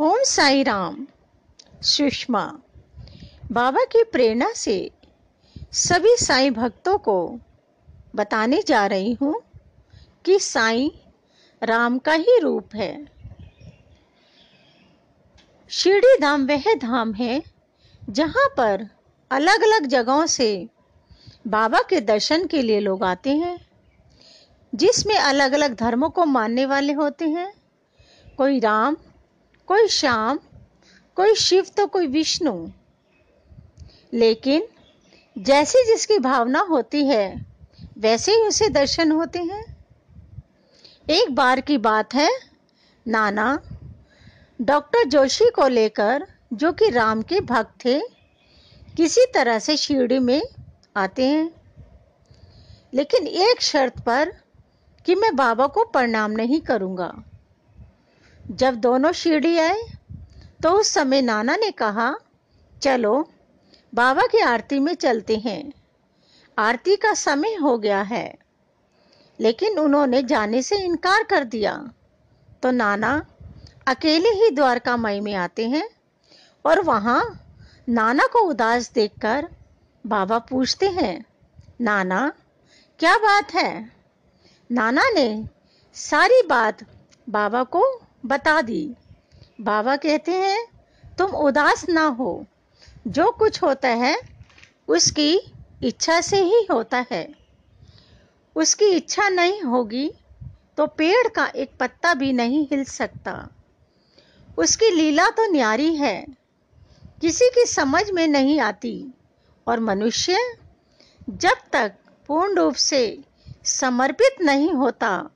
ओम साई राम सुषमा, बाबा की प्रेरणा से सभी साई भक्तों को बताने जा रही हूँ कि साई राम का ही रूप है। शिरडी धाम वह धाम है जहाँ पर अलग अलग जगहों से बाबा के दर्शन के लिए लोग आते हैं, जिसमें अलग अलग धर्मों को मानने वाले होते हैं। कोई राम कोई श्याम, कोई शिव तो कोई विष्णु। लेकिन जैसी जिसकी भावना होती है, वैसे ही उसे दर्शन होते हैं। एक बार की बात है, नाना, डॉक्टर जोशी को लेकर, जो कि राम के भक्त थे, किसी तरह से शिरडी में आते हैं। लेकिन एक शर्त पर कि मैं बाबा को प्रणाम नहीं करूँगा। जब दोनों शिरडी आए तो उस समय नाना ने कहा, चलो, बाबा की आरती में चलते हैं। आरती का समय हो गया है। लेकिन उन्होंने जाने से इनकार कर दिया। तो नाना अकेले ही द्वारका मई में आते हैं और वहाँ नाना को उदास देखकर बाबा पूछते हैं, नाना, क्या बात है? नाना ने सारी बात बाबा को बता दी। बाबा कहते हैं, तुम उदास ना हो। जो कुछ होता है, उसकी इच्छा से ही होता है। उसकी इच्छा नहीं होगी तो पेड़ का एक पत्ता भी नहीं हिल सकता। उसकी लीला तो न्यारी है, किसी की समझ में नहीं आती। और मनुष्य जब तक पूर्ण रूप से समर्पित नहीं होता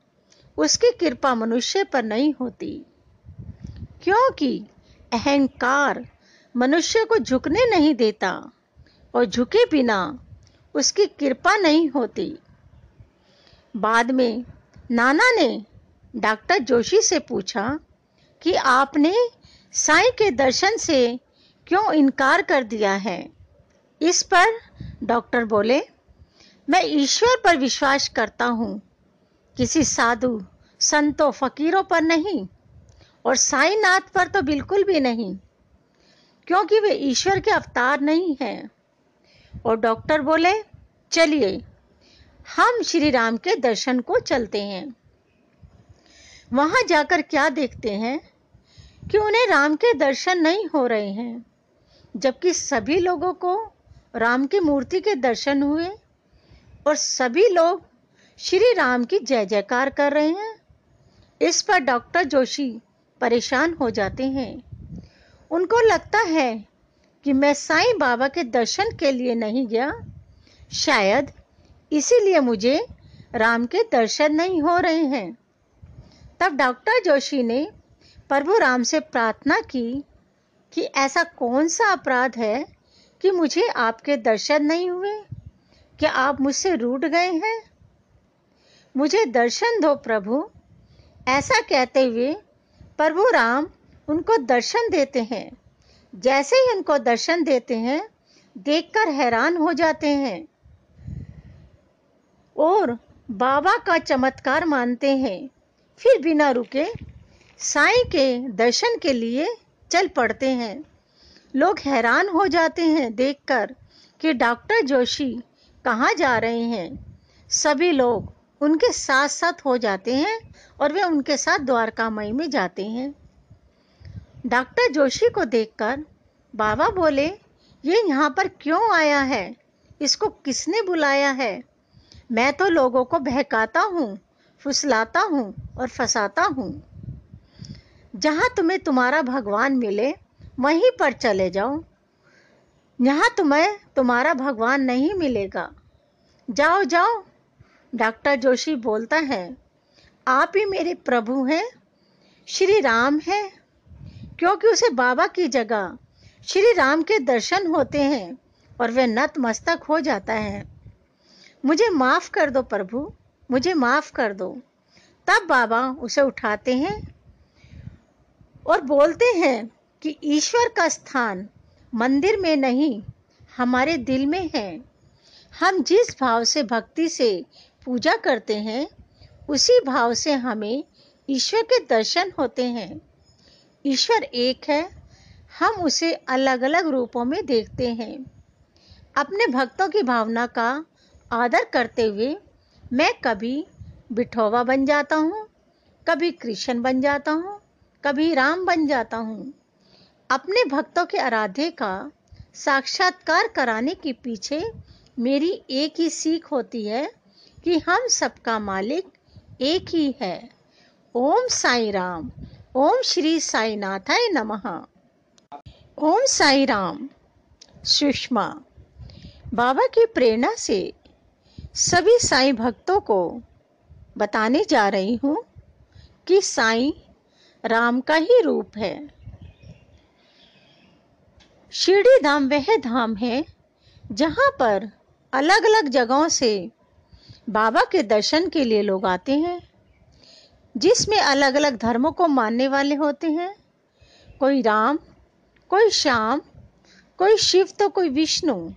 उसकी कृपा मनुष्य पर नहीं होती। क्योंकि अहंकार मनुष्य को झुकने नहीं देता और झुके बिना उसकी कृपा नहीं होती। बाद में नाना ने डॉक्टर जोशी से पूछा कि आपने साईं के दर्शन से क्यों इनकार कर दिया है? इस पर डॉक्टर बोले, मैं ईश्वर पर विश्वास करता हूँ किसी साधु, संतों, फकीरों पर नहीं और साईनाथ पर तो बिल्कुल भी नहीं, क्योंकि वे ईश्वर के अवतार नहीं हैं। और डॉक्टर बोले, चलिए, हम श्री राम के दर्शन को चलते हैं। वहाँ जाकर क्या देखते हैं कि उन्हें राम के दर्शन नहीं हो रहे हैं, जबकि सभी लोगों को राम की मूर्ति के दर्शन हुए और सभी लोग श्री राम की जय जयकार कर रहे हैं। इस पर डॉक्टर जोशी परेशान हो जाते हैं। उनको लगता है कि मैं साईं बाबा के दर्शन के लिए नहीं गया। शायद इसीलिए मुझे राम के दर्शन नहीं हो रहे हैं। तब डॉक्टर जोशी ने प्रभु राम से प्रार्थना की कि ऐसा कौन सा अपराध है कि मुझे आपके दर्शन नहीं हुए? क्या आप मुझसे रूठ गए हैं? मुझे दर्शन दो प्रभु। ऐसा कहते हुए प्रभु राम उनको दर्शन देते हैं। जैसे ही उनको दर्शन देते हैं, देखकर हैरान हो जाते हैं और बाबा का चमत्कार मानते हैं। फिर बिना रुके साईं के दर्शन के लिए चल पड़ते हैं। लोग हैरान हो जाते हैं देखकर कि डॉक्टर जोशी कहाँ जा रहे हैं। सभी लोग उनके साथ साथ हो जाते हैं और वे उनके साथ द्वारका मई में जाते हैं। डॉक्टर जोशी को देखकर बाबा बोले, ये यहाँ पर क्यों आया है? इसको किसने बुलाया है? मैं तो लोगों को बहकाता हूँ, फुसलाता हूँ और फंसाता हूँ। जहाँ तुम्हें तुम्हारा भगवान मिले, वहीं पर चले जाओ। यहाँ तुम्हें तुम्हारा भगवान नहीं मिलेगा। जाओ जाओ डॉक्टर जोशी बोलता है, आप ही मेरे प्रभु हैं, श्री राम है, क्योंकि उसे बाबा की जगह श्री राम के दर्शन होते हैं और वह नतमस्तक हो जाता है। मुझे माफ़ कर दो प्रभु, मुझे माफ़ कर दो। तब बाबा उसे उठाते हैं और बोलते हैं कि ईश्वर का स्थान मंदिर में नहीं, हमारे दिल में है। हम जिस भाव से, भक्ति से पूजा करते हैं, उसी भाव से हमें ईश्वर के दर्शन होते हैं। ईश्वर एक है, हम उसे अलग अलग रूपों में देखते हैं। अपने भक्तों की भावना का आदर करते हुए मैं कभी बिठोवा बन जाता हूँ, कभी कृष्ण बन जाता हूँ, कभी राम बन जाता हूँ। अपने भक्तों के आराध्य का साक्षात्कार कराने के पीछे मेरी एक ही सीख होती है कि हम सबका मालिक एक ही है। ओम साई राम। ओम श्री साई नाथाय नमः। ओम साई राम। सुषमा। बाबा की प्रेरणा से सभी साई भक्तों को बताने जा रही हूँ कि साई राम का ही रूप है। शिरडी धाम वह धाम है जहाँ पर अलग अलग जगहों से बाबा के दर्शन के लिए लोग आते हैं, जिसमें अलग अलग धर्मों को मानने वाले होते हैं। कोई राम, कोई श्याम, कोई शिव तो कोई विष्णु।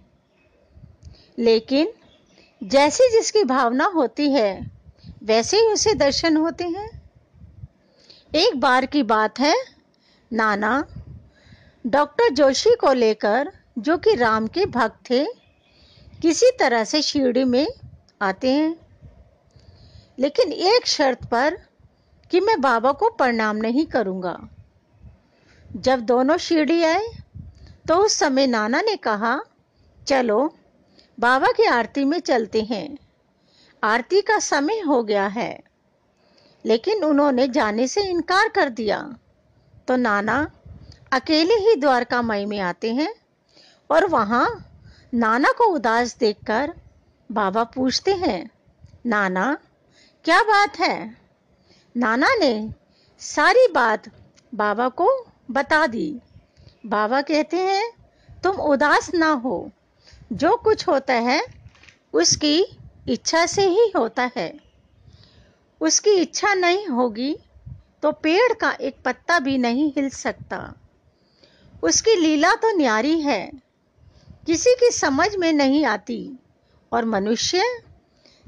लेकिन जैसी जिसकी भावना होती है, वैसे ही उसे दर्शन होते हैं। एक बार की बात है, नाना, डॉक्टर जोशी को लेकर, जो कि राम के भक्त थे, किसी तरह से शिरडी में आते हैं। लेकिन एक शर्त पर कि मैं बाबा को प्रणाम नहीं करूँगा। जब दोनों शिरडी आए तो उस समय नाना ने कहा, चलो, बाबा की आरती में चलते हैं। आरती का समय हो गया है। लेकिन उन्होंने जाने से इनकार कर दिया। तो नाना अकेले ही द्वारका मई में आते हैं और वहाँ नाना को उदास देखकर बाबा पूछते हैं, नाना, क्या बात है? नाना ने सारी बात बाबा को बता दी। बाबा कहते हैं, तुम उदास ना हो। जो कुछ होता है, उसकी इच्छा से ही होता है। उसकी इच्छा नहीं होगी तो पेड़ का एक पत्ता भी नहीं हिल सकता। उसकी लीला तो न्यारी है, किसी की समझ में नहीं आती। और मनुष्य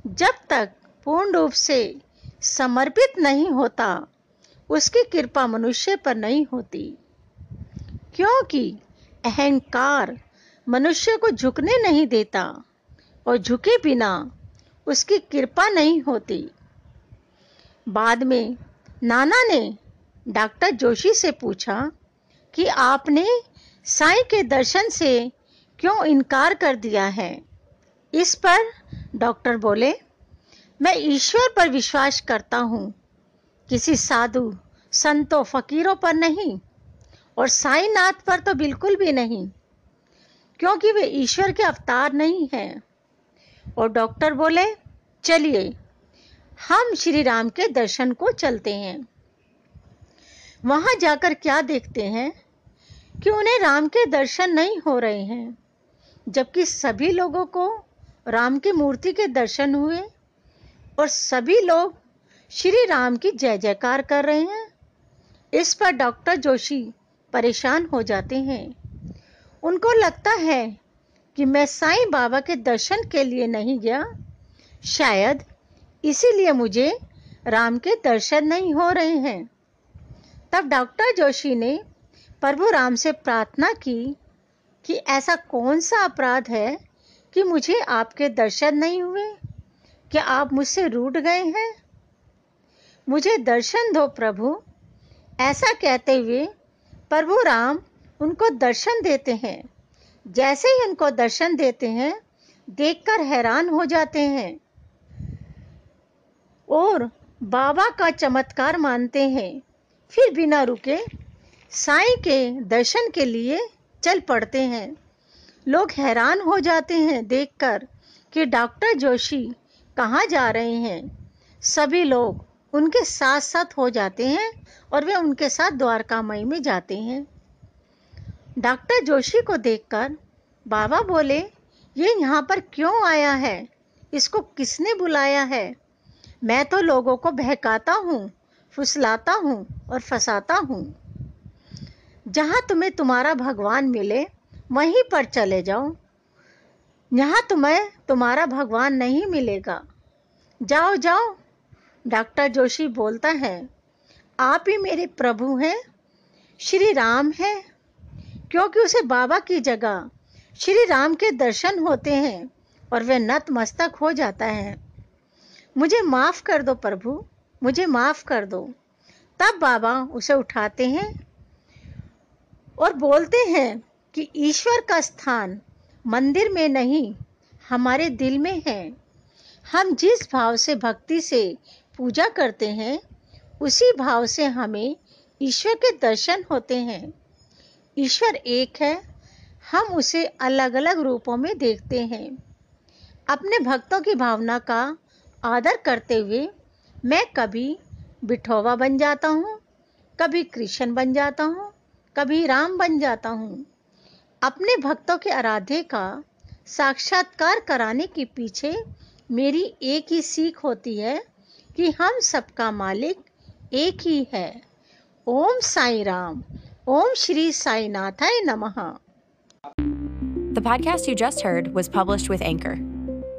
जब तक पूर्ण रूप से समर्पित नहीं होता, उसकी कृपा मनुष्य पर नहीं होती। क्योंकि अहंकार मनुष्य को झुकने नहीं देता और झुके बिना उसकी कृपा नहीं होती। बाद में नाना ने डॉक्टर जोशी से पूछा कि आपने साईं के दर्शन से क्यों इनकार कर दिया है? इस पर डॉक्टर बोले, मैं ईश्वर पर विश्वास करता हूँ। किसी साधु, संतों, फकीरों पर नहीं, और साईनाथ पर तो बिल्कुल भी नहीं, क्योंकि वे ईश्वर के अवतार नहीं हैं। और डॉक्टर बोले, चलिए, हम श्री राम के दर्शन को चलते हैं। वहाँ जाकर क्या देखते हैं कि उन्हें राम के दर्शन नहीं हो रहे हैं, जबकि सभी लोगों को राम की मूर्ति के दर्शन हुए और सभी लोग श्री राम की जय जयकार कर रहे हैं। इस पर डॉक्टर जोशी परेशान हो जाते हैं। उनको लगता है कि मैं साईं बाबा के दर्शन के लिए नहीं गया। शायद इसीलिए मुझे राम के दर्शन नहीं हो रहे हैं। तब डॉक्टर जोशी ने प्रभु राम से प्रार्थना की कि ऐसा कौन सा अपराध है कि मुझे आपके दर्शन नहीं हुए? क्या आप मुझसे रूठ गए हैं? मुझे दर्शन दो प्रभु। ऐसा कहते हुए प्रभु राम उनको दर्शन देते हैं। जैसे ही उनको दर्शन देते हैं, देखकर हैरान हो जाते हैं और बाबा का चमत्कार मानते हैं। फिर बिना रुके साईं के दर्शन के लिए चल पड़ते हैं। लोग हैरान हो जाते हैं देखकर कि डॉक्टर जोशी कहाँ जा रहे हैं। सभी लोग उनके साथ साथ हो जाते हैं और वे उनके साथ द्वारका मई में जाते हैं। डॉक्टर जोशी को देखकर बाबा बोले, ये यहाँ पर क्यों आया है? इसको किसने बुलाया है? मैं तो लोगों को बहकाता हूँ, फुसलाता हूँ और फंसाता हूँ। जहाँ तुम्हें तुम्हारा भगवान मिले वहीं पर चले जाओ यहाँ तुम्हें तुम्हारा भगवान नहीं मिलेगा। जाओ जाओ, डॉक्टर जोशी बोलता है। आप ही मेरे प्रभु हैं, श्री राम है, क्योंकि उसे बाबा की जगह श्री राम के दर्शन होते हैं और वह नतमस्तक हो जाता है। मुझे माफ़ कर दो प्रभु, मुझे माफ़ कर दो। तब बाबा उसे उठाते हैं और बोलते हैं कि ईश्वर का स्थान मंदिर में नहीं, हमारे दिल में है। हम जिस भाव से भक्ति से पूजा करते हैं, उसी भाव से हमें ईश्वर के दर्शन होते हैं। ईश्वर एक है, हम उसे अलग अलग रूपों में देखते हैं। अपने भक्तों की भावना का आदर करते हुए मैं कभी बिठोवा बन जाता हूँ, कभी कृष्ण बन जाता हूँ, कभी राम बन जाता हूँ। अपने भक्तों के आराध्य का साक्षात्कार कराने के पीछे मेरी एक ही सीख होती है कि हम सबका मालिक एक ही है ओम साई राम ओम श्री साईनाथाय नमः The podcast you just heard was published with Anchor.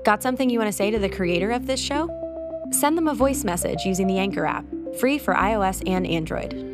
Got something you want to say to the creator of this show? Send them a voice message using the Anchor app, free for iOS and Android.